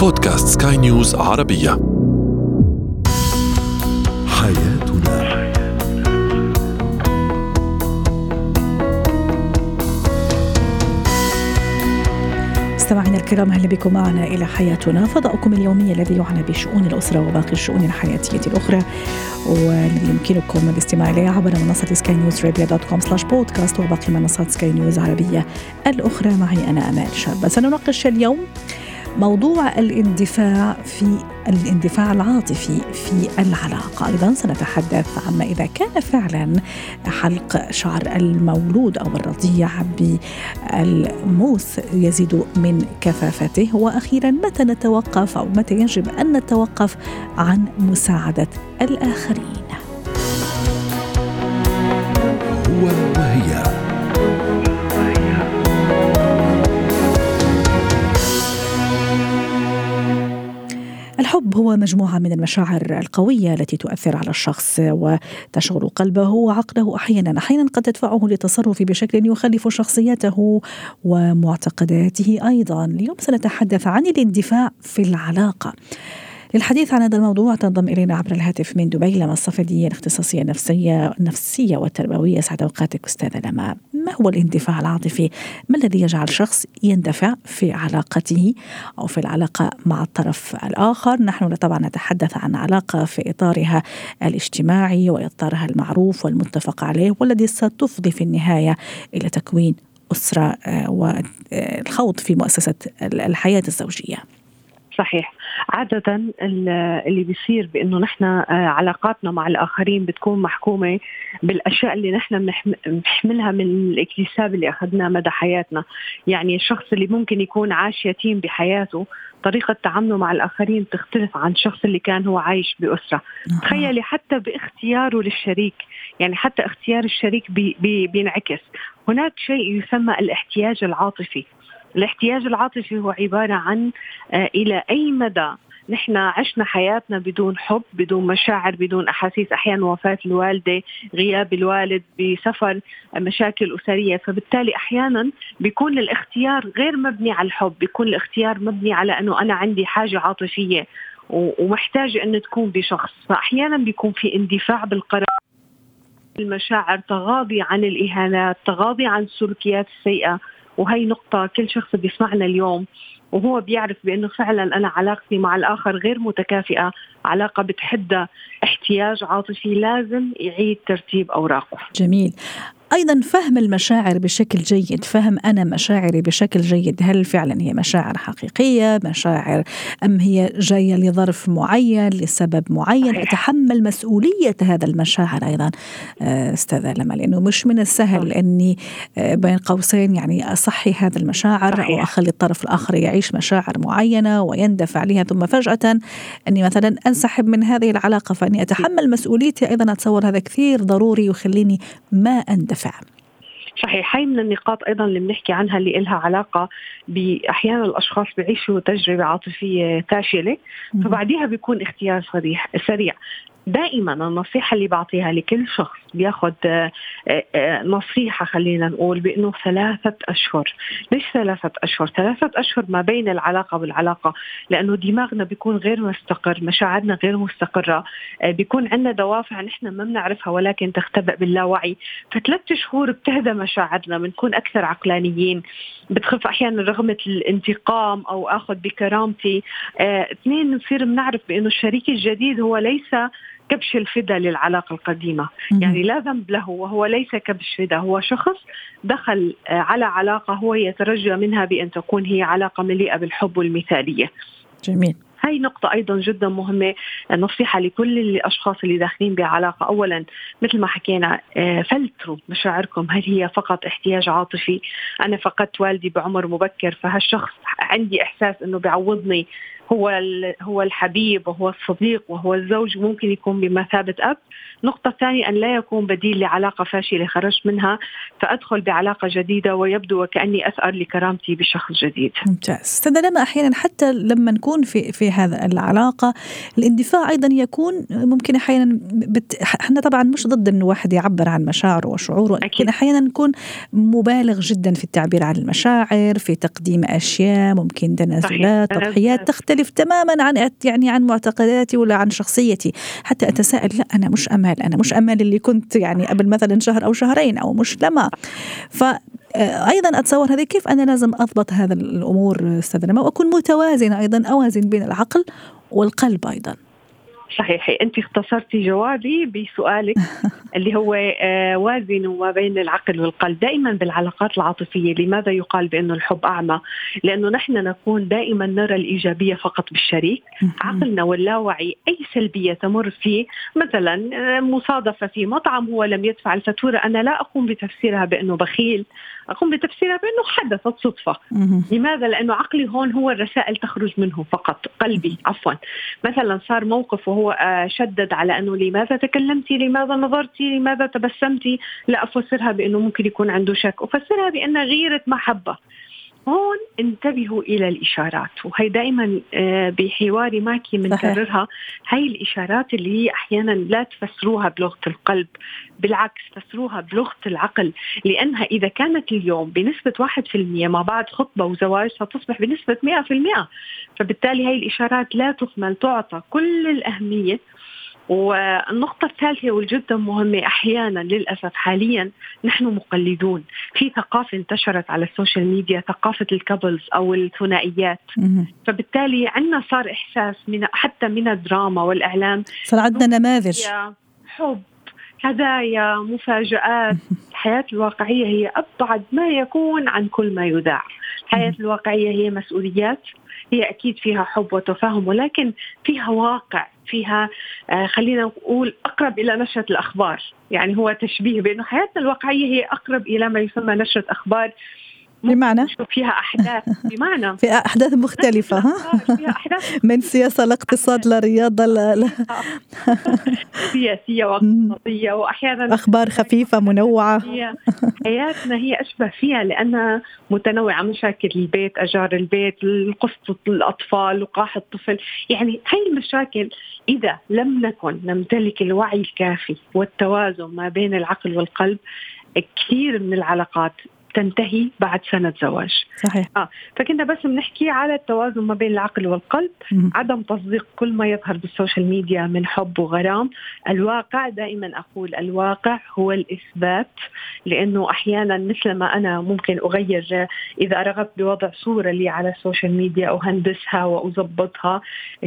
بودكاست سكاي نيوز عربية. حياتنا. مستمعينا الكرام أهلا بكم معنا إلى حياتنا. فضاؤكم اليومي الذي يعنى بشؤون الأسرة وباقي الشؤون الحياتية الأخرى. والذي يمكنكم الاستماع إليه عبر منصة سكاي نيوز عربيه dot com slash podcast وباقي منصات سكاي نيوز عربية الأخرى. معي أنا أمال شابه سنناقش اليوم موضوع الاندفاع في الاندفاع العاطفي في العلاقة. أيضا سنتحدث عما إذا كان فعلا حلق شعر المولود أو الرضيع بالموس يزيد من كثافته وأخيرا متى نتوقف أو متى يجب أن نتوقف عن مساعدة الآخرين؟ الحب هو مجموعة من المشاعر القوية التي تؤثر على الشخص وتشغل قلبه وعقله أحيانا. أحيانا قد تدفعه للتصرف بشكل يخالف شخصيته ومعتقداته أيضا. اليوم سنتحدث عن الاندفاع في العلاقة. للحديث عن هذا الموضوع تنضم إلينا عبر الهاتف من دبي لما الصفديه الاختصاصية النفسية النفسية والتربوية سعد أوقاتك أستاذة لما ما هو الاندفاع العاطفي؟ ما الذي يجعل شخص يندفع في علاقته أو في العلاقة مع الطرف الآخر؟ نحن طبعا نتحدث عن علاقة في إطارها الاجتماعي وإطارها المعروف والمتفق عليه والذي ستفضي في النهاية إلى تكوين أسرة آه، والخوض في مؤسسة الحياة الزوجية. صحيح عادة اللي بيصير بأنه نحن علاقاتنا مع الآخرين بتكون محكومة بالأشياء اللي نحن بنحملها من الإكتساب اللي أخذناه مدى حياتنا. يعني الشخص اللي ممكن يكون عاش يتيم بحياته طريقة تعامله مع الآخرين تختلف عن الشخص اللي كان هو عايش بأسرة. تخيلي حتى باختياره للشريك. يعني حتى اختيار الشريك بي بي بينعكس. هناك شيء يسمى الاحتياج العاطفي. الاحتياج العاطفي هو عبارة عن آه، إلى أي مدى نحن عشنا حياتنا بدون حب بدون مشاعر بدون أحاسيس. أحيانا وفاة الوالدة غياب الوالد بسفر مشاكل أسرية. فبالتالي أحيانا بيكون الاختيار غير مبني على الحب بيكون الاختيار مبني على أنه أنا عندي حاجة عاطفية ومحتاجة أن تكون بشخص. فأحيانا بيكون في اندفاع بالقرار. المشاعر تغاضي عن الإهانات تغاضي عن السلوكيات السيئة. وهي نقطة كل شخص بيسمعنا اليوم وهو بيعرف بأنه فعلا أنا علاقتي مع الآخر غير متكافئة، علاقة بتحدى احتياج عاطفي لازم يعيد ترتيب أوراقه. جميل. أيضا فهم المشاعر بشكل جيد فهم أنا مشاعري بشكل جيد. هل فعلا هي مشاعر حقيقية مشاعر أم هي جاية لظرف معين لسبب معين؟ أتحمل مسؤولية هذا المشاعر أيضا آه، أستاذة لما لأنه مش من السهل إني آه، بين قوسين يعني أصحي هذا المشاعر. أو اخلي الطرف الآخر يعيش مشاعر معينة ويندفع عليها ثم فجأة إني مثلا أنسحب من هذه العلاقة. فإني أتحمل مسؤوليتي أيضا أتصور هذا كثير ضروري يخليني ما أندفع. الدفع صحيح هاي من النقاط أيضا اللي بنحكي عنها اللي لها علاقة باحيانا الأشخاص بيعيشوا تجربة عاطفية فاشلة فبعديها بيكون اختيار صريح سريع. دائما النصيحة اللي بعطيها لكل شخص بياخذ آه، آه، نصيحة خلينا نقول بأنه ثلاثة أشهر ليش ثلاثة أشهر ثلاثة أشهر ما بين العلاقة والعلاقة لأنه دماغنا بيكون غير مستقر مشاعرنا غير مستقرة آه، بيكون عندنا دوافع نحن ما بنعرفها ولكن تختبئ باللاوعي فثلاث شهور بتهدى مشاعرنا بنكون أكثر عقلانيين بتخف أحيانا رغبة الانتقام أو أخذ بكرامتي اثنين نصير بنعرف بأنه الشريك الجديد هو ليس كبش الفدا للعلاقة القديمة. يعني لا ذنب له وهو ليس كبش فدا هو شخص دخل آه، على علاقة هو يترجى منها بأن تكون هي علاقة مليئة بالحب والمثالية. جميل. هاي نقطة أيضا جدا مهمة نصيحة لكل الأشخاص اللي داخلين بعلاقة. أولا مثل ما حكينا آه، فلتروا مشاعركم. هل هي فقط احتياج عاطفي؟ أنا فقدت والدي بعمر مبكر فهالشخص عندي إحساس أنه بيعوضني هو هو الحبيب وهو الصديق وهو الزوج ممكن يكون بمثابة أب. النقطة الثانية أن لا يكون بديل لعلاقة فاشلة خرجت منها فأدخل بعلاقة جديدة ويبدو وكأني أثأر لكرامتي بشخص جديد. ممتاز. أستاذة لما أحيانا حتى لما نكون في في هذا العلاقة الاندفاع أيضا يكون ممكن أحيانا بت... إحنا طبعا مش ضد أنه واحد يعبر عن مشاعره وشعوره لكن أحيانا نكون مبالغ جدا في التعبير عن المشاعر في تقديم أشياء ممكن تنازلات. تضحيات تختلف. تختلف تماما عن يعني عن معتقداتي ولا عن شخصيتي. حتى أتساءل لا أنا مش أمال أنا مش أمال اللي كنت يعني قبل مثلا شهر أو شهرين أو مش لما. ف أيضا أتصور هذه كيف أنا لازم أضبط هذا الأمور أستاذ لما وأكون متوازنة أيضا أوازن بين العقل والقلب أيضا. صحيح أنت اختصرتي جوابي بسؤالك اللي هو آه، وازنوا ما بين العقل والقلب. دائما بالعلاقات العاطفية لماذا يقال بأنه الحب أعمى؟ لأنه نحن نكون دائما نرى الإيجابية فقط بالشريك. عقلنا واللاوعي أي سلبية تمر فيه مثلا آه، مصادفة في مطعم هو لم يدفع الفاتورة. أنا لا أقوم بتفسيرها بأنه بخيل. أقوم بتفسيرها بأنه حدثت صدفه لماذا؟ لأنه عقلي هون هو الرسائل تخرج منه فقط قلبي عفوا. مثلا صار موقف وهو آه، شدد على أنه لماذا تكلمتي؟ لماذا نظرتي؟ لماذا تبسمتي؟ لا أفسرها بأنه ممكن يكون عنده شك. أفسرها بان غيره محبة. هون انتبهوا إلى الإشارات. وهي دائما آه، بحواري معك بنكررها هي الإشارات اللي هي أحيانا لا تفسروها بلغة القلب بالعكس فسروها بلغة العقل. لأنها إذا كانت اليوم بنسبة 1% مع بعد خطبة وزواج ستصبح بنسبة 100% فبالتالي هي الإشارات لا تهمل تعطى كل الأهمية والنقطة الثالثة والجدا مهمة أحيانا للأسف حاليا نحن مقلدون. في ثقافة انتشرت على السوشيال ميديا ثقافة الكابلز أو الثنائيات. فبالتالي عندنا صار إحساس من حتى من الدراما والإعلام. صار عندنا نماذج. حب هدايا مفاجآت. الحياة الواقعية هي أبعد ما يكون عن كل ما يذاع الحياة الواقعية هي مسؤوليات. هي أكيد فيها حب وتفاهم ولكن فيها واقع فيها آه، خلينا نقول أقرب إلى نشرة الأخبار. يعني هو تشبيه بأنه حياتنا الواقعية هي أقرب إلى ما يسمى نشرة أخبار بمعنى؟ فيها أحداث. بمعنى. في أحداث مختلفة ها؟ فيها أحداث. من سياسة لاقتصاد لرياضه ل... سياسية واقتصادية وأحيانا أخبار خفيفة منوعة. حياتنا هي أشبه فيها لانها متنوعة مشاكل البيت اجار البيت قصه الأطفال لقاح الطفل. يعني هاي المشاكل إذا لم نكن نمتلك الوعي الكافي والتوازن ما بين العقل والقلب كثير من العلاقات تنتهي بعد سنة زواج. صحيح. آه فكنا بس بنحكي على التوازن ما بين العقل والقلب م- عدم تصديق كل ما يظهر بالسوشيال ميديا من حب وغرام. الواقع دائما أقول الواقع هو الإثبات. لأنه أحيانا مثل ما أنا ممكن أغير إذا رغبت بوضع صورة لي على السوشيال ميديا أهندسها وأظبطها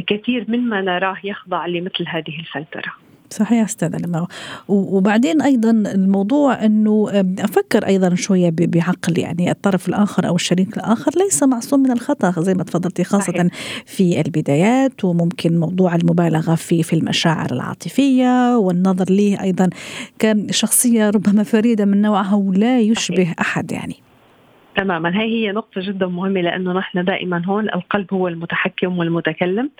كثير مما نراه يخضع لمثل هذه الفلترة. صحيح أستاذة لما وبعدين أيضا الموضوع إنه أفكر أيضا شوية بعقل يعني الطرف الآخر أو الشريك الآخر ليس معصوم من الخطأ زي ما تفضلتي خاصة صحيح. في البدايات وممكن موضوع المبالغة في في المشاعر العاطفية والنظر له أيضا كشخصيه ربما فريدة من نوعها ولا يشبه صحيح. أحد يعني تماما. هي هي نقطة جدا مهمة لأنه نحن دائما هون القلب هو المتحكم والمتكلم.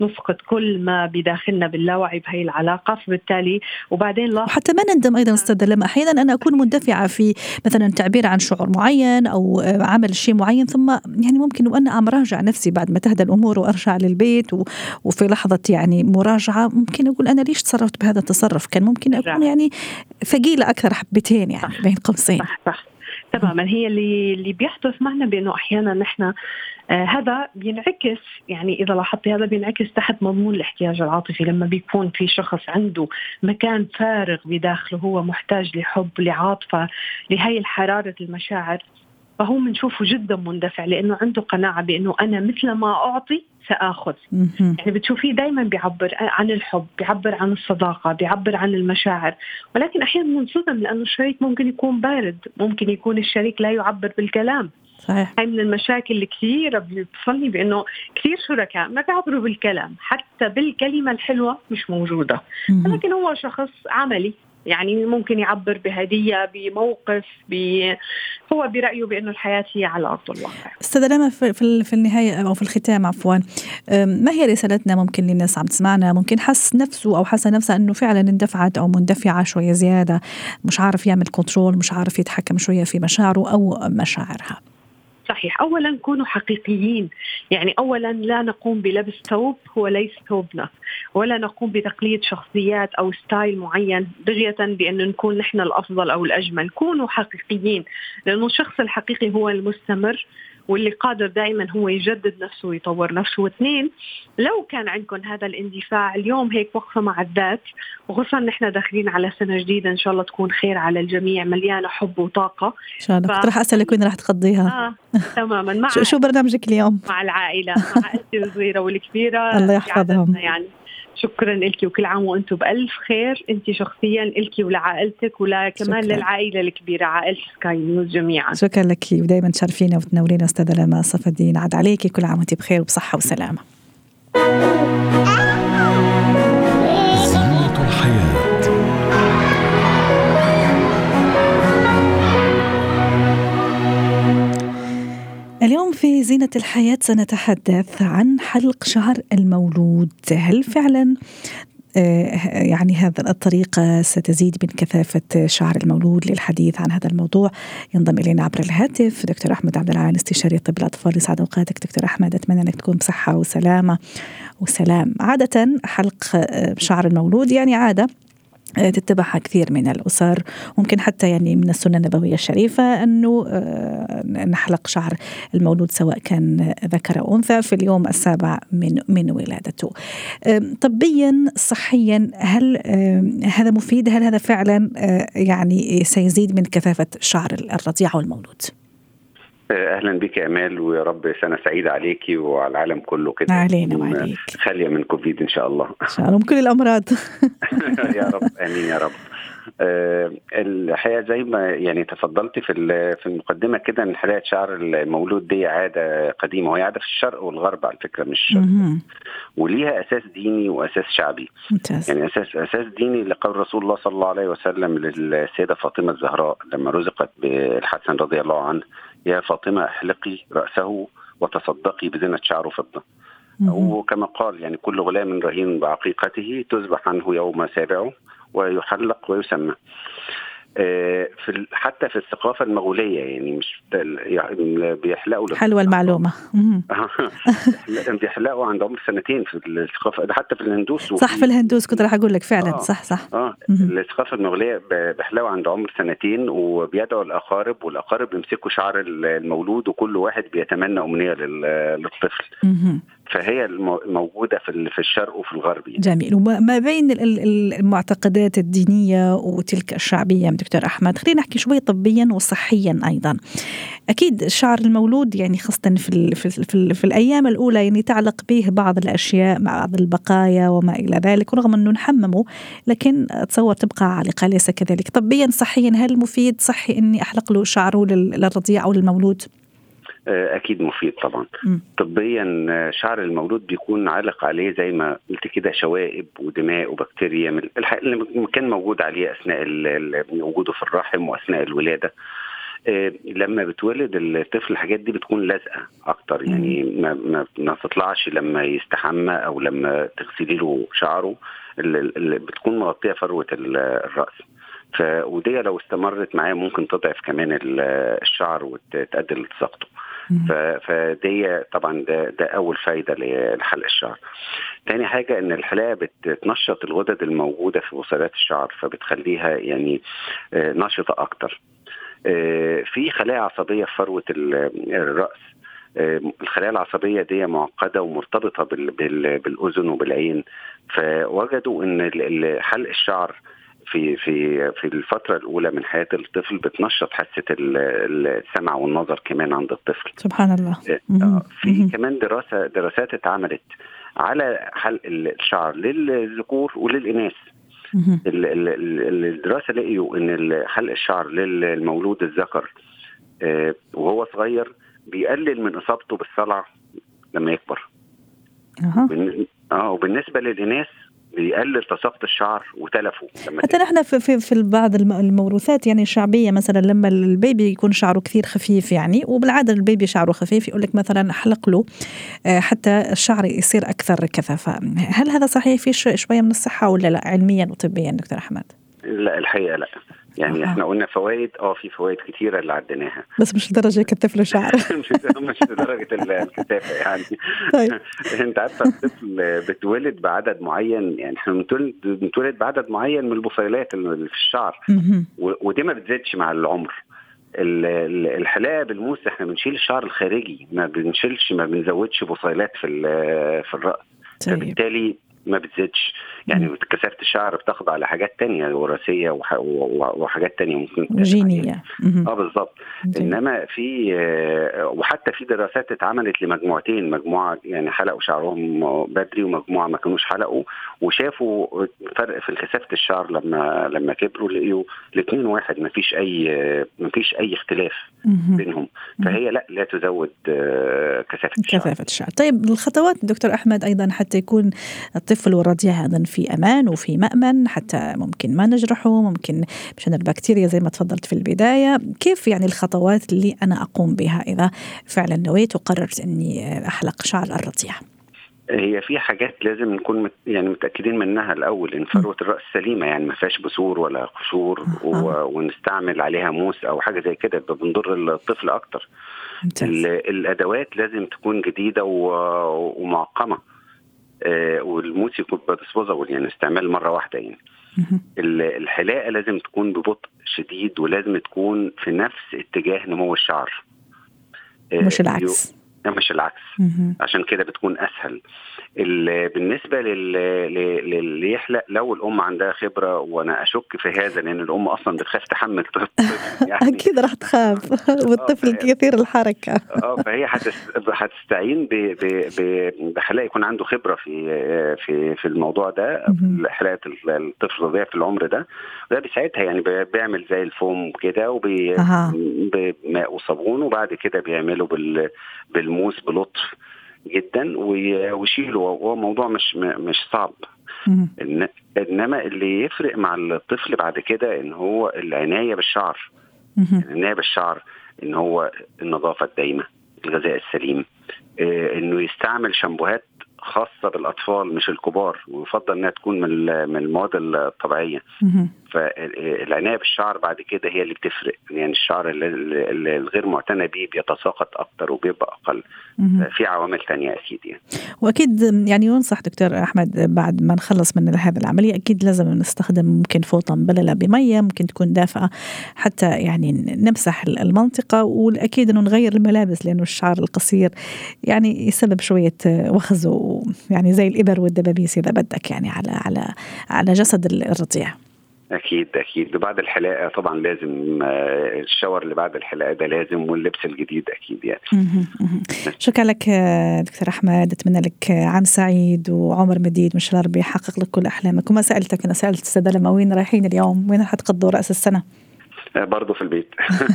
نفقد كل ما بداخلنا باللاوعي بهي العلاقة فبالتالي وبعدين لاحظ وحتى ما نندم أيضا أستاذ لما أحيانا أنا أكون مندفعة في مثلا تعبير عن شعور معين أو عمل شيء معين ثم يعني ممكن وأنا أم راجع نفسي بعد ما تهدى الأمور وأرجع للبيت وفي لحظة يعني مراجعة ممكن أقول أنا ليش تصرفت بهذا التصرف؟ كان ممكن أكون يعني ثقيلة أكثر حبتين يعني صح. بين قوسين. صح صح. تماما هي اللي اللي بيحدث. معنا بأنه أحيانا نحن آه هذا بينعكس يعني إذا لاحظتي هذا بينعكس تحت مضمون الاحتياج العاطفي. لما بيكون في شخص عنده مكان فارغ بداخله هو محتاج لحب لعاطفة لهي الحرارة المشاعر فهو بنشوفه جدا مندفع لأنه عنده قناعة بأنه أنا مثل ما أعطي ساخذ يعني بتشوفيه دائما بيعبر عن الحب بيعبر عن الصداقة بيعبر عن المشاعر. ولكن أحيانا بنصدم لأنه الشريك ممكن يكون بارد ممكن يكون الشريك لا يعبر بالكلام. صحيح. هاي من المشاكل الكثيرة بتوصلني بأنه كثير شركاء ما بيعبروا بالكلام حتى بالكلمة الحلوة مش موجودة. ولكن هو شخص عملي. يعني ممكن يعبر بهدية بموقف بي هو برأيه بأنه الحياة هي على أرض الواقع. أستاذة لما في, في النهاية أو في الختام عفوا ما هي رسالتنا ممكن للناس عم تسمعنا؟ ممكن حس نفسه أو حس نفسها أنه فعلا اندفعت أو مندفعة شوية زيادة مش عارف يعمل control مش عارف يتحكم شوية في مشاعره أو مشاعرها. صحيح. اولا كونوا حقيقيين. يعني اولا لا نقوم بلبس ثوب هو ليس ثوبنا ولا نقوم بتقليد شخصيات أو style معين بغيه بانه نكون نحن الأفضل أو الأجمل. كونوا حقيقيين. لأنه الشخص الحقيقي هو المستمر. واللي قادر دائما هو يجدد نفسه ويطور نفسه. واثنين لو كان عندكم هذا الاندفاع اليوم هيك وقفة مع الذات وخصوصا نحن داخلين على سنة جديدة إن شاء الله تكون خير على الجميع مليانة حب وطاقة. إن شاء الله. ف... كنت رح أسألك وين رح تقضيها. آه تماما. مع شو, برنامجك اليوم؟ مع العائلة مع عائلتي الصغيرة والكبيرة. الله يحفظهم. يعني شكرا لك وكل عام وأنتم بألف خير. انت شخصيا لك ولعائلتك وكمان للعائلة الكبيرة عائلة سكاي نيوز جميعا. شكرا لك ودائما تشرفينا وتنورينا أستاذة لما صف الدين عاد عليك كل عام وانت بخير وبصحة وسلامة. في زينة الحياة سنتحدث عن حلق شعر المولود. هل فعلا آه، يعني هذا الطريقة ستزيد من كثافة شعر المولود للحديث عن هذا الموضوع؟ ينضم إلينا عبر الهاتف دكتور أحمد عبد العال استشاري طب الأطفال يسعد أوقاتك. دكتور أحمد أتمنى أنك تكون بصحة وسلامة. وسلام. عادة حلق آه، شعر المولود يعني عادة تتبعها كثير من الأسر. ممكن حتى يعني من السنة النبوية الشريفة أنه آه، نحلق شعر المولود سواء كان ذكر أو أنثى في اليوم السابع من من ولادته. طبيا صحيا هل هذا مفيد؟ هل هذا فعلا آه، يعني سيزيد من كثافة شعر الرضيع والمولود؟ أهلا بك يا أمال ويا رب سنة سعيدة عليكي وعلى العالم كله كده. علينا وعليك. خالية من كوفيد إن شاء الله. إن شاء الله من كل الأمراض. يا رب آمين يا رب. أه الحقيقة زي ما يعني تفضلتي في في المقدمة كده إن حلقه شعر المولود دي عادة قديمة وهي عادة في الشرق والغرب على فكرة مش وليها أساس ديني وأساس شعبي. ممتاز. يعني أساس أساس ديني لقول رسول الله صلى الله عليه وسلم للسيدة فاطمة الزهراء لما رزقت بالحسن رضي الله عنه يا فاطمة احلقي رأسه وتصدقي بزنة شعر فضة. وكما قال يعني كل غلام رهين بعقيقته تذبح عنه يوم سابعه ويحلق ويسمى. آه، في حتى في الثقافة المغولية يعني مش يعني بيحلقوا حلوة المعلومة. بيحلقوا عند عمر سنتين في الثقافة حتى في الهندوس صح في الهندوس كنت راح أقول لك فعلا. آه. صح صح. آه. الثقافه المغوليه بيحلقوا عند عمر سنتين وبيدعوا الأقارب والأقارب بيمسكوا شعر المولود وكل واحد بيتمنى أمنية للطفل. فهي موجودة في في الشرق وفي الغرب يعني. جميل وما بين المعتقدات الدينية وتلك الشعبية دكتور أحمد خلينا نحكي شوي طبيا وصحيا أيضا أكيد شعر المولود يعني خاصة في, في, في, في الأيام الأولى يعني تعلق به بعض الأشياء مع بعض البقايا وما إلى ذلك ورغم أنه نحممه لكن أتصور تبقى عالقة ليس كذلك طبيا صحيا هل مفيد صحي أني أحلق له شعره للرضيع أو للمولود؟ آه، أكيد مفيد طبعا. م. طبيا آه، شعر المولود بيكون عالق عليه زي ما قلت كده شوائب ودماء وبكتيريا من اللي كان موجود عليه أثناء وجوده في الرحم وأثناء الولادة. آه، لما بتولد الطفل الحاجات دي بتكون لازقة أكتر. يعني ما, ما, ما تطلعش لما يستحمى أو لما تغسلي له شعره اللي بتكون مغطية فروة الرأس. ف ودي لو استمرت معاه ممكن تضعف كمان الشعر وتؤدي لالتصاقته فدي طبعا ده, ده أول فايدة لحلق الشعر. تاني حاجة إن الحلاقة بتنشط الغدد الموجودة في وصلات الشعر فبتخليها يعني آه، نشطة أكتر. آه، في خلايا عصبية في فروة الرأس. آه، الخلايا العصبية دي معقدة ومرتبطة بالأذن وبالعين. فوجدوا إن حلق الشعر في في في الفترة الأولى من حياة الطفل بتنشط حاسة السمع والنظر كمان عند الطفل. سبحان الله. آه، آه، في كمان دراسة دراسات اتعملت على حلق الشعر للذكور وللإناث. الدراسة لقيوا إن حلق الشعر للمولود الذكر آه، وهو صغير بيقلل من إصابته بالصلع لما يكبر. آه وبالنسبة للإناث بيقلل تساقط الشعر وتلفه حتى نحن في, في, في بعض الموروثات يعني الشعبية مثلا لما البيبي يكون شعره كثير خفيف يعني وبالعادة البيبي شعره خفيف يقول لك مثلا احلق له آه، حتى الشعر يصير أكثر كثافه هل هذا صحيح؟ في شوية من الصحة ولا لا؟ علميا وطبيا دكتور أحمد؟ لا الحقيقة لا. يعني آه. إحنا قلنا فوائد آه في فوائد كثيره اللي عديناها. بس مش لدرجة يكتف له شعر مش لدرجة الكثافه يعني. طيب. انت عارفة الطفل بتولد بعدد معين يعني إحنا بنتولد بعدد معين من البصيلات اللي في الشعر. ودي ما بتزيدش مع العمر. الحلاقة بالموس إحنا بنشيل الشعر الخارجي ما بنشيلش ما بنزودش بصيلات في في الرأس. طيب. فبالتالي ما بتزيدش. يعني كثافة الشعر بتخضع لحاجات تانية وراثية وحاجات تانية ممكن جينية. آه بالظبط إنما في آه، وحتى في دراسات اتعملت لمجموعتين مجموعة يعني حلقوا شعرهم بدري ومجموعة ما كانوش حلقوا وشافوا فرق في كثافه الشعر لما لما كبروا لقيوا الاثنين واحد ما فيش أي ما فيش أي اختلاف بينهم. فهي لا لا تزود آه، كثافة الشعر. كثافة الشعر. طيب الخطوات دكتور أحمد أيضا حتى يكون الطفل والرضيع أيضا في أمان وفي مأمن حتى ممكن ما نجرحه ممكن مشان البكتيريا زي ما تفضلت في البداية. كيف يعني الخطوات اللي أنا أقوم بها إذا فعلا نويت وقررت إني أحلق شعر الرضيع؟ هي في حاجات لازم نكون مت يعني متأكدين منها الأول إن فروه الرأس سليمة يعني ما فيهاش بثور ولا قشور ونستعمل عليها موس أو حاجة زي كده بنضر الطفل أكتر. الأدوات لازم تكون جديدة ومعقمة. آه والموس يكون ديسبوزابل يعني استعمال مرة واحدة يعني. الحلاقة لازم تكون ببطء شديد ولازم تكون في نفس اتجاه نمو الشعر. آه مش العكس. مش العكس. عشان كده بتكون أسهل. بالنسبة للي يحلق لو الأم عندها خبرة وأنا أشك في هذا لأن الأم أصلا بتخاف تحمل طفل يعني أكيد راح تخاف. والطفل آه، كثير الحركة. آه فهي هتستعين بحلاق يكون عنده خبرة في في في الموضوع ده حلاقة الطفل الرضيع في العمر ده. ده بيساعدها يعني بيعمل زي الفوم كده وبماء وصابون وبعد كده بيعمله بالموس بلطف جدا ويشيله. وهو موضوع مش مش صعب. إنما اللي يفرق مع الطفل بعد كده إن هو العناية بالشعر. العناية بالشعر إن هو النظافة الدايمة الغذاء السليم آه، إنه يستعمل شامبوهات خاصة بالأطفال مش الكبار ويفضل إنها تكون من من المواد الطبيعية. فالعنايه بالشعر بعد كده هي اللي بتفرق. يعني الشعر الغير معتنى به بيتساقط أكتر وبيبقى أقل. في عوامل تانية أكيد يعني. وأكيد يعني ينصح دكتور أحمد بعد ما نخلص من هذه العملية أكيد لازم نستخدم ممكن فوطة مبللة بمية ممكن تكون دافئة حتى يعني نمسح المنطقة والأكيد إنه نغير الملابس لأنه الشعر القصير يعني يسبب شوية وخز يعني زي الإبر والدبابيس إذا بدك يعني على على على جسد الرضيع. أكيد أكيد. وبعد الحلاقة طبعا لازم آه، الشاور اللي بعد الحلاقة ده لازم واللبس الجديد أكيد يعني. شكرا لك آه، دكتور أحمد. أتمنى لك عام سعيد وعمر مديد. وان شاء الله ربي يحقق لك كل أحلامك. وما سألتك أنا سألت الساده لما وين رايحين اليوم. وين حتقضوا رأس السنة؟ آه، برضه في البيت.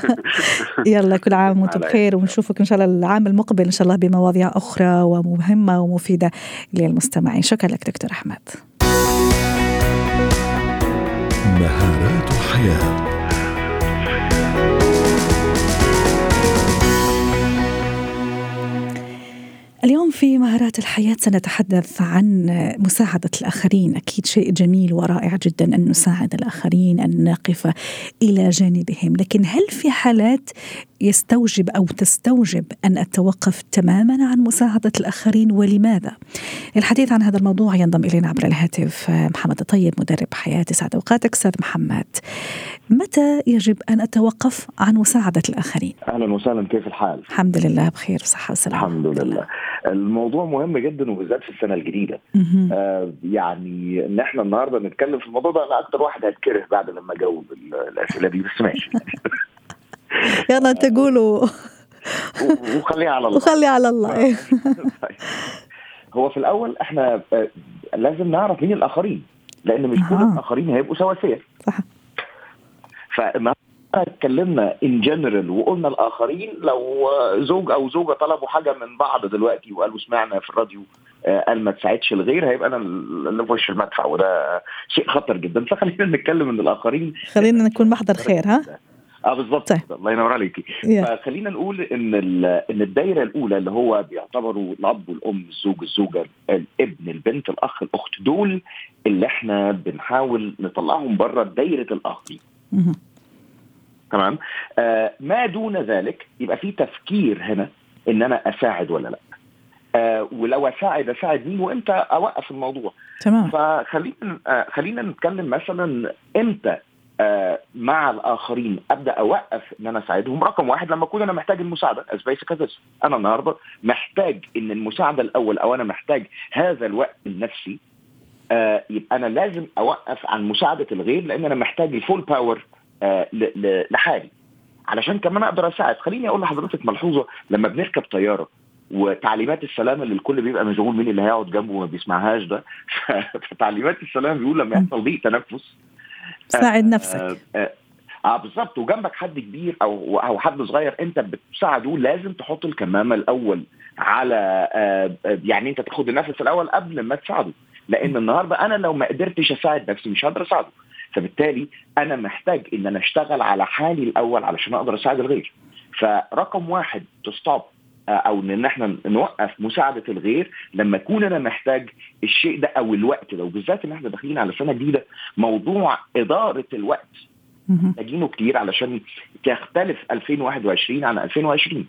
يلا كل عام وأنتم بخير ونشوفك إن شاء الله العام المقبل إن شاء الله بمواضيع أخرى ومهمة ومفيدة للمستمعين. شكرا لك دكتور أحمد. في مهارات الحياة سنتحدث عن مساعدة الآخرين أكيد شيء جميل ورائع جدا أن نساعد الآخرين أن نقف إلى جانبهم لكن هل في حالات يستوجب أو تستوجب أن أتوقف تماما عن مساعدة الآخرين ولماذا؟ الحديث عن هذا الموضوع ينضم إلينا عبر الهاتف محمد الطيب مدرب حياة سعد أوقاتك أستاذ محمد. متى يجب أن أتوقف عن مساعدة الآخرين؟ أهلا وسهلا كيف الحال؟ الحمد لله بخير وصحه وسلامة. الحمد لله. الموضوع مهم جدا وبالذات في السنة الجديدة. آه يعني ان إحنا النهارده نتكلم في الموضوع ده أنا أكثر واحد هتكره بعد لما أجاوب الأسئلة دي بس ماشي يلا أنت قولوا وخليها على الله وخلي على الله إيه. هو في الأول إحنا آه، لازم نعرف مين الآخرين لأن مش كل الآخرين هيبقوا سواسية صح فالنهارده اتكلمنا ان جنرال وقلنا الآخرين لو زوج أو زوجة طلبوا حاجة من بعض دلوقتي وقالوا سمعنا في الراديو آه، قال ما تساعدش الغير هيبقى أنا اللي في وش المدفع وده شيء خطر جدا. فخلينا نتكلم إن الآخرين خلينا نكون محضر خير ها؟ آه بالظبط طيب. الله ينور عليكي yeah. فخلينا نقول إن إن الدايرة الأولى اللي هو بيعتبروا الأب والأم الزوج الزوجة الابن البنت الأخ الأخت دول اللي إحنا بنحاول نطلعهم بره دايرة الآخرين. تمام؟ آه ما دون ذلك يبقى في تفكير هنا إن أنا أساعد ولا لأ. آه ولو أساعد أساعد مين وإمتى؟ أوقف الموضوع. تمام. فخلينا آه خلينا نتكلم مثلا إمتى آه مع الآخرين أبدأ أوقف إن أنا أساعدهم. رقم واحد لما أكون أنا محتاج المساعدة as basic أنا النهارده محتاج إن المساعدة الأول أو أنا محتاج هذا الوقت النفسي آه يبقى أنا لازم أوقف عن مساعدة الغير لأن أنا محتاج الفول باور آه لحالي. علشان كمان أقدر أساعد. خليني أقول لحضرتك ملحوظة لما بنركب طيارة وتعليمات السلام اللي الكل بيبقى مشغول مين اللي هيقعد جنبه وما بيسمعهاش ده؟ فتعليمات السلام بيقول لما يحصل ضيق تنفس. ساعد نفسك. آه, آه, آه بالظبط. وجنبك حد كبير أو أو حد صغير أنت بتساعده لازم تحط الكمامة الأول على آه يعني أنت تاخد النفس الأول قبل ما تساعده. لأن النهارده أنا لو ما قدرتش أساعد نفسي مش هقدر أساعده. فبالتالي أنا محتاج إن أنا أشتغل على حالي الأول علشان أقدر أساعد الغير. فرقم واحد تستوب أو إن إحنا نوقف مساعدة الغير لما أكون أنا محتاج الشيء ده أو الوقت ده. وبالذات إن إحنا داخلين على سنة جديدة موضوع إدارة الوقت محتاجينه كتير علشان تختلف 2021 عن 2020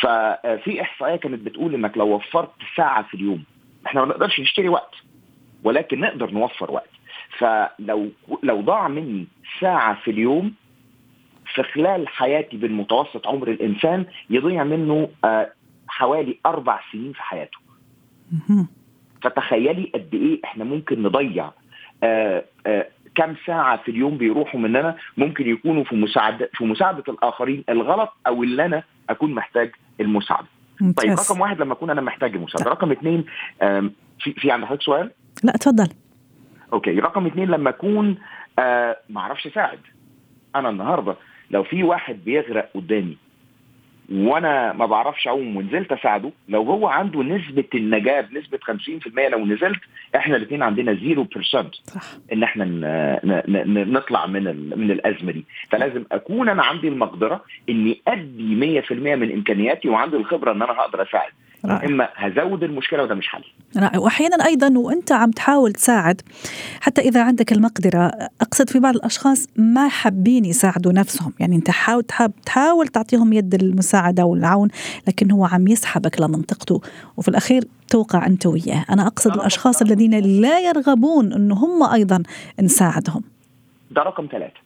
ففي إحصائية كانت بتقول إنك لو وفرت ساعة في اليوم إحنا ما نقدرش نشتري وقت. ولكن نقدر نوفر وقت فلو لو ضاع مني ساعة في اليوم في خلال حياتي بالمتوسط عمر الإنسان يضيع منه آه حوالي أربع سنين في حياته. فتخيلي قد إيه إحنا ممكن نضيع آه آه كم ساعة في اليوم بيروحوا مننا ممكن يكونوا في مساعدة في مساعدة الآخرين الغلط أو اللي أنا أكون محتاج المساعدة. ممتاز. طيب رقم واحد لما أكون أنا محتاج المساعدة، رقم اثنين في في عند حضرتك سؤال؟ لا اتفضل. أوكي رقم اثنين لما أكون آه ما أعرفش أساعد. أنا النهارده لو في واحد بيغرق قدامي وأنا ما بعرفش أعوم ونزلت أساعده لو هو عنده نسبة النجاة بنسبة 50% لو نزلت إحنا الاثنين عندنا 0% إن إحنا نطلع من من الأزمة دي فلازم أكون أنا عندي المقدرة إني أدي 100% من إمكانياتي وعندي الخبرة إن أنا هقدر أساعد رائع. اما هزود المشكلة وده مش حل. رائع. وأحيانا أيضا وأنت عم تحاول تساعد حتى إذا عندك المقدرة أقصد في بعض الأشخاص ما حابين يساعدوا نفسهم. يعني أنت حاول تحاول تعطيهم يد المساعدة والعون لكن هو عم يسحبك لمنطقته وفي الأخير توقع أنت وياه. أنا أقصد الأشخاص الذين لا يرغبون انه هم أيضا نساعدهم. ده رقم ثلاثة.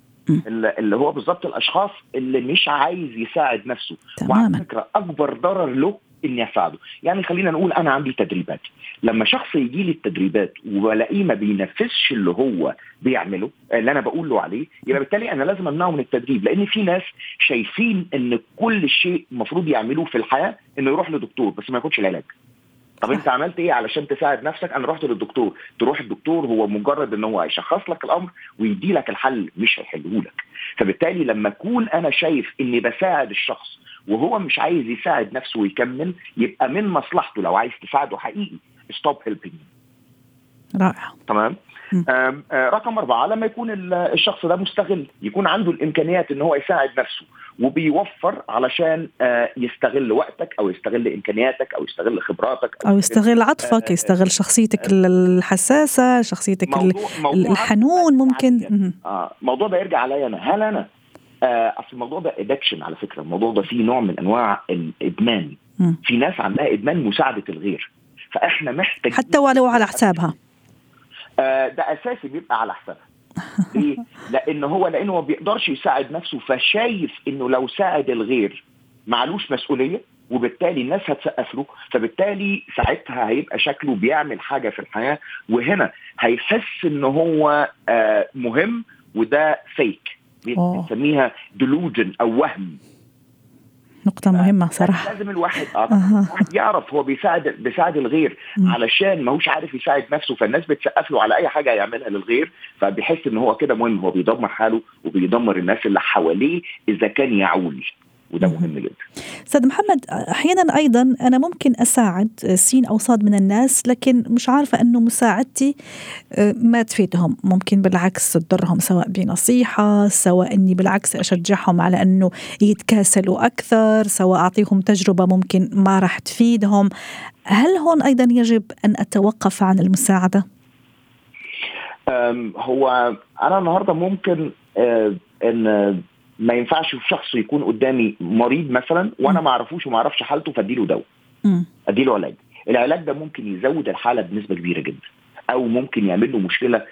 اللي هو بالظبط الأشخاص اللي مش عايز يساعد نفسه. تماما. وعلى فكرة أكبر ضرر له إني أساعده. يعني خلينا نقول أنا عندي تدريبات. لما شخص يجي لي التدريبات وبلاقيه ما بينفذش اللي هو بيعمله اللي أنا بقول له عليه يبقى بالتالي أنا لازم أمنعه من التدريب. لأن في ناس شايفين إن كل شيء المفروض يعملوه في الحياة إنه يروح لدكتور بس ما ياخدش العلاج. طب أنت عملت إيه علشان تساعد نفسك؟ أنا رحت للدكتور. تروح الدكتور هو مجرد إن هو هيشخص لك الأمر ويدي لك الحل مش هيحله لك. فبالتالي لما أكون أنا شايف إني بساعد الشخص وهو مش عايز يساعد نفسه ويكمل يبقى من مصلحته لو عايز تساعده حقيقي stop helping رائع. تمام؟ آه رقم أربعة لما يكون الشخص ده مستغل يكون عنده الإمكانيات إن هو يساعد نفسه وبيوفر علشان آه يستغل وقتك أو يستغل إمكانياتك أو يستغل خبراتك أو, أو يستغل عطفك آه يستغل شخصيتك الحساسة شخصيتك موضوع موضوع الحنون ممكن. آه الموضوع ده يرجع عليا أنا. هل أنا أصل الموضوع ده ادكشن على فكرة. الموضوع ده فيه نوع من أنواع الإدمان. م. في ناس عندها إدمان مساعدة الغير. فإحنا محتاجين حتى ولو على حسابها. آه ده أساسي بيبقى على حسابها. ليه؟ لأن هو لأنه ما بيقدرش يساعد نفسه فشايف إنه لو ساعد الغير معلوش مسؤولية وبالتالي الناس هتسقف له فبالتالي ساعتها هيبقى شكله بيعمل حاجة في الحياة وهنا هيحس إن هو آه مهم وده فيك بنسميها ديلوجن أو وهم. نقطة مهمة صراحة. لازم الواحد آه الواحد يعرف هو بيساعد بيساعد الغير. علشان ما هوش عارف يساعد نفسه فالناس بتسقف له على أي حاجة يعملها للغير فبيحس إن هو كده مهم. هو بيدمر حاله وبيدمر الناس اللي حواليه إذا كان يعول وده مهم جدا. أستاذ محمد أحيانا أيضا أنا ممكن أساعد سين أو صاد من الناس لكن مش عارفة أنه مساعدتي ما تفيدهم. ممكن بالعكس تضرهم سواء بنصيحة سواء إني بالعكس أشجعهم على أنه يتكاسلوا أكثر سواء أعطيهم تجربة ممكن ما راح تفيدهم. هل هون أيضا يجب أن أتوقف عن المساعدة؟ هو أنا النهارده ممكن إن ما ينفعش شخص يكون قدامي مريض مثلا وأنا ما أعرفوش وما أعرفش حالته فأديله دواء. أديله علاج. العلاج ده ممكن يزود الحالة بنسبة كبيرة جدا أو ممكن يعمل له مشكلة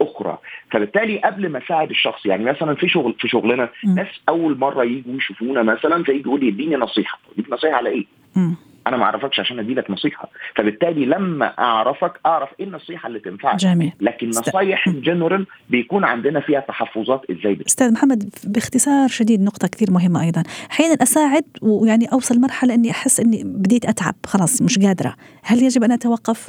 أخرى. فبالتالي قبل ما أساعد الشخص يعني مثلا في شغل في شغلنا ناس أول مرة يجوا يشوفونا مثلا فيجي يقول لي اديني نصيحة. اديك نصيحة على إيه؟ م. أنا ما أعرفكش عشان أدي لك نصيحة. فبالتالي لما أعرفك أعرف إيه النصيحة اللي تنفعك. جميل. لكن نصايح جنرال بيكون عندنا فيها تحفظات إزاي؟ أستاذ محمد باختصار شديد نقطة كثير مهمة أيضا. أحيانا أساعد ويعني أوصل مرحلة إني أحس إني بديت أتعب. خلاص مش قادرة. هل يجب أن أتوقف؟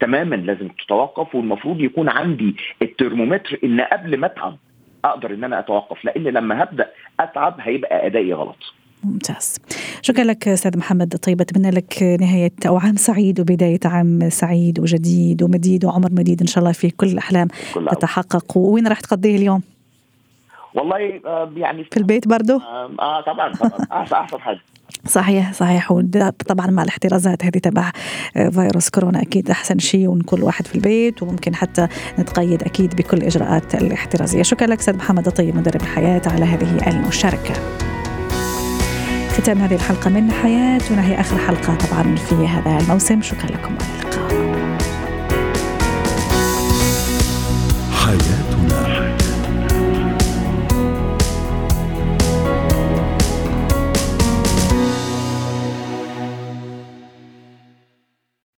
تماما لازم تتوقف. والمفروض يكون عندي الترمومتر إن قبل ما أتعب أقدر إن أنا أتوقف. لأن لما هبدأ أتعب هيبقى أدائي غلط. ممتاز. شكرا لك أستاذ محمد. طيب أتمنى لك نهاية أو عام سعيد وبداية عام سعيد وجديد ومديد وعمر مديد إن شاء الله في كل الأحلام كل تتحقق. وين راح تقضيه اليوم؟ والله آه، يعني في البيت برضه؟ آه, آه طبعا طبعا. أحسن حاجة. صحيح صحيح. طبعا مع الاحترازات هذه تبع آه، فيروس كورونا أكيد أحسن شيء ونكون واحد في البيت وممكن حتى نتقيد أكيد بكل الاجراءات الاحترازية. شكرا لك أستاذ محمد. الطيب مدرب الحياة على هذه المشاركة. ختام هذه الحلقة من حياة ونهي آخر حلقة طبعا في هذا الموسم. شكرا لكم وإلى اللقاء.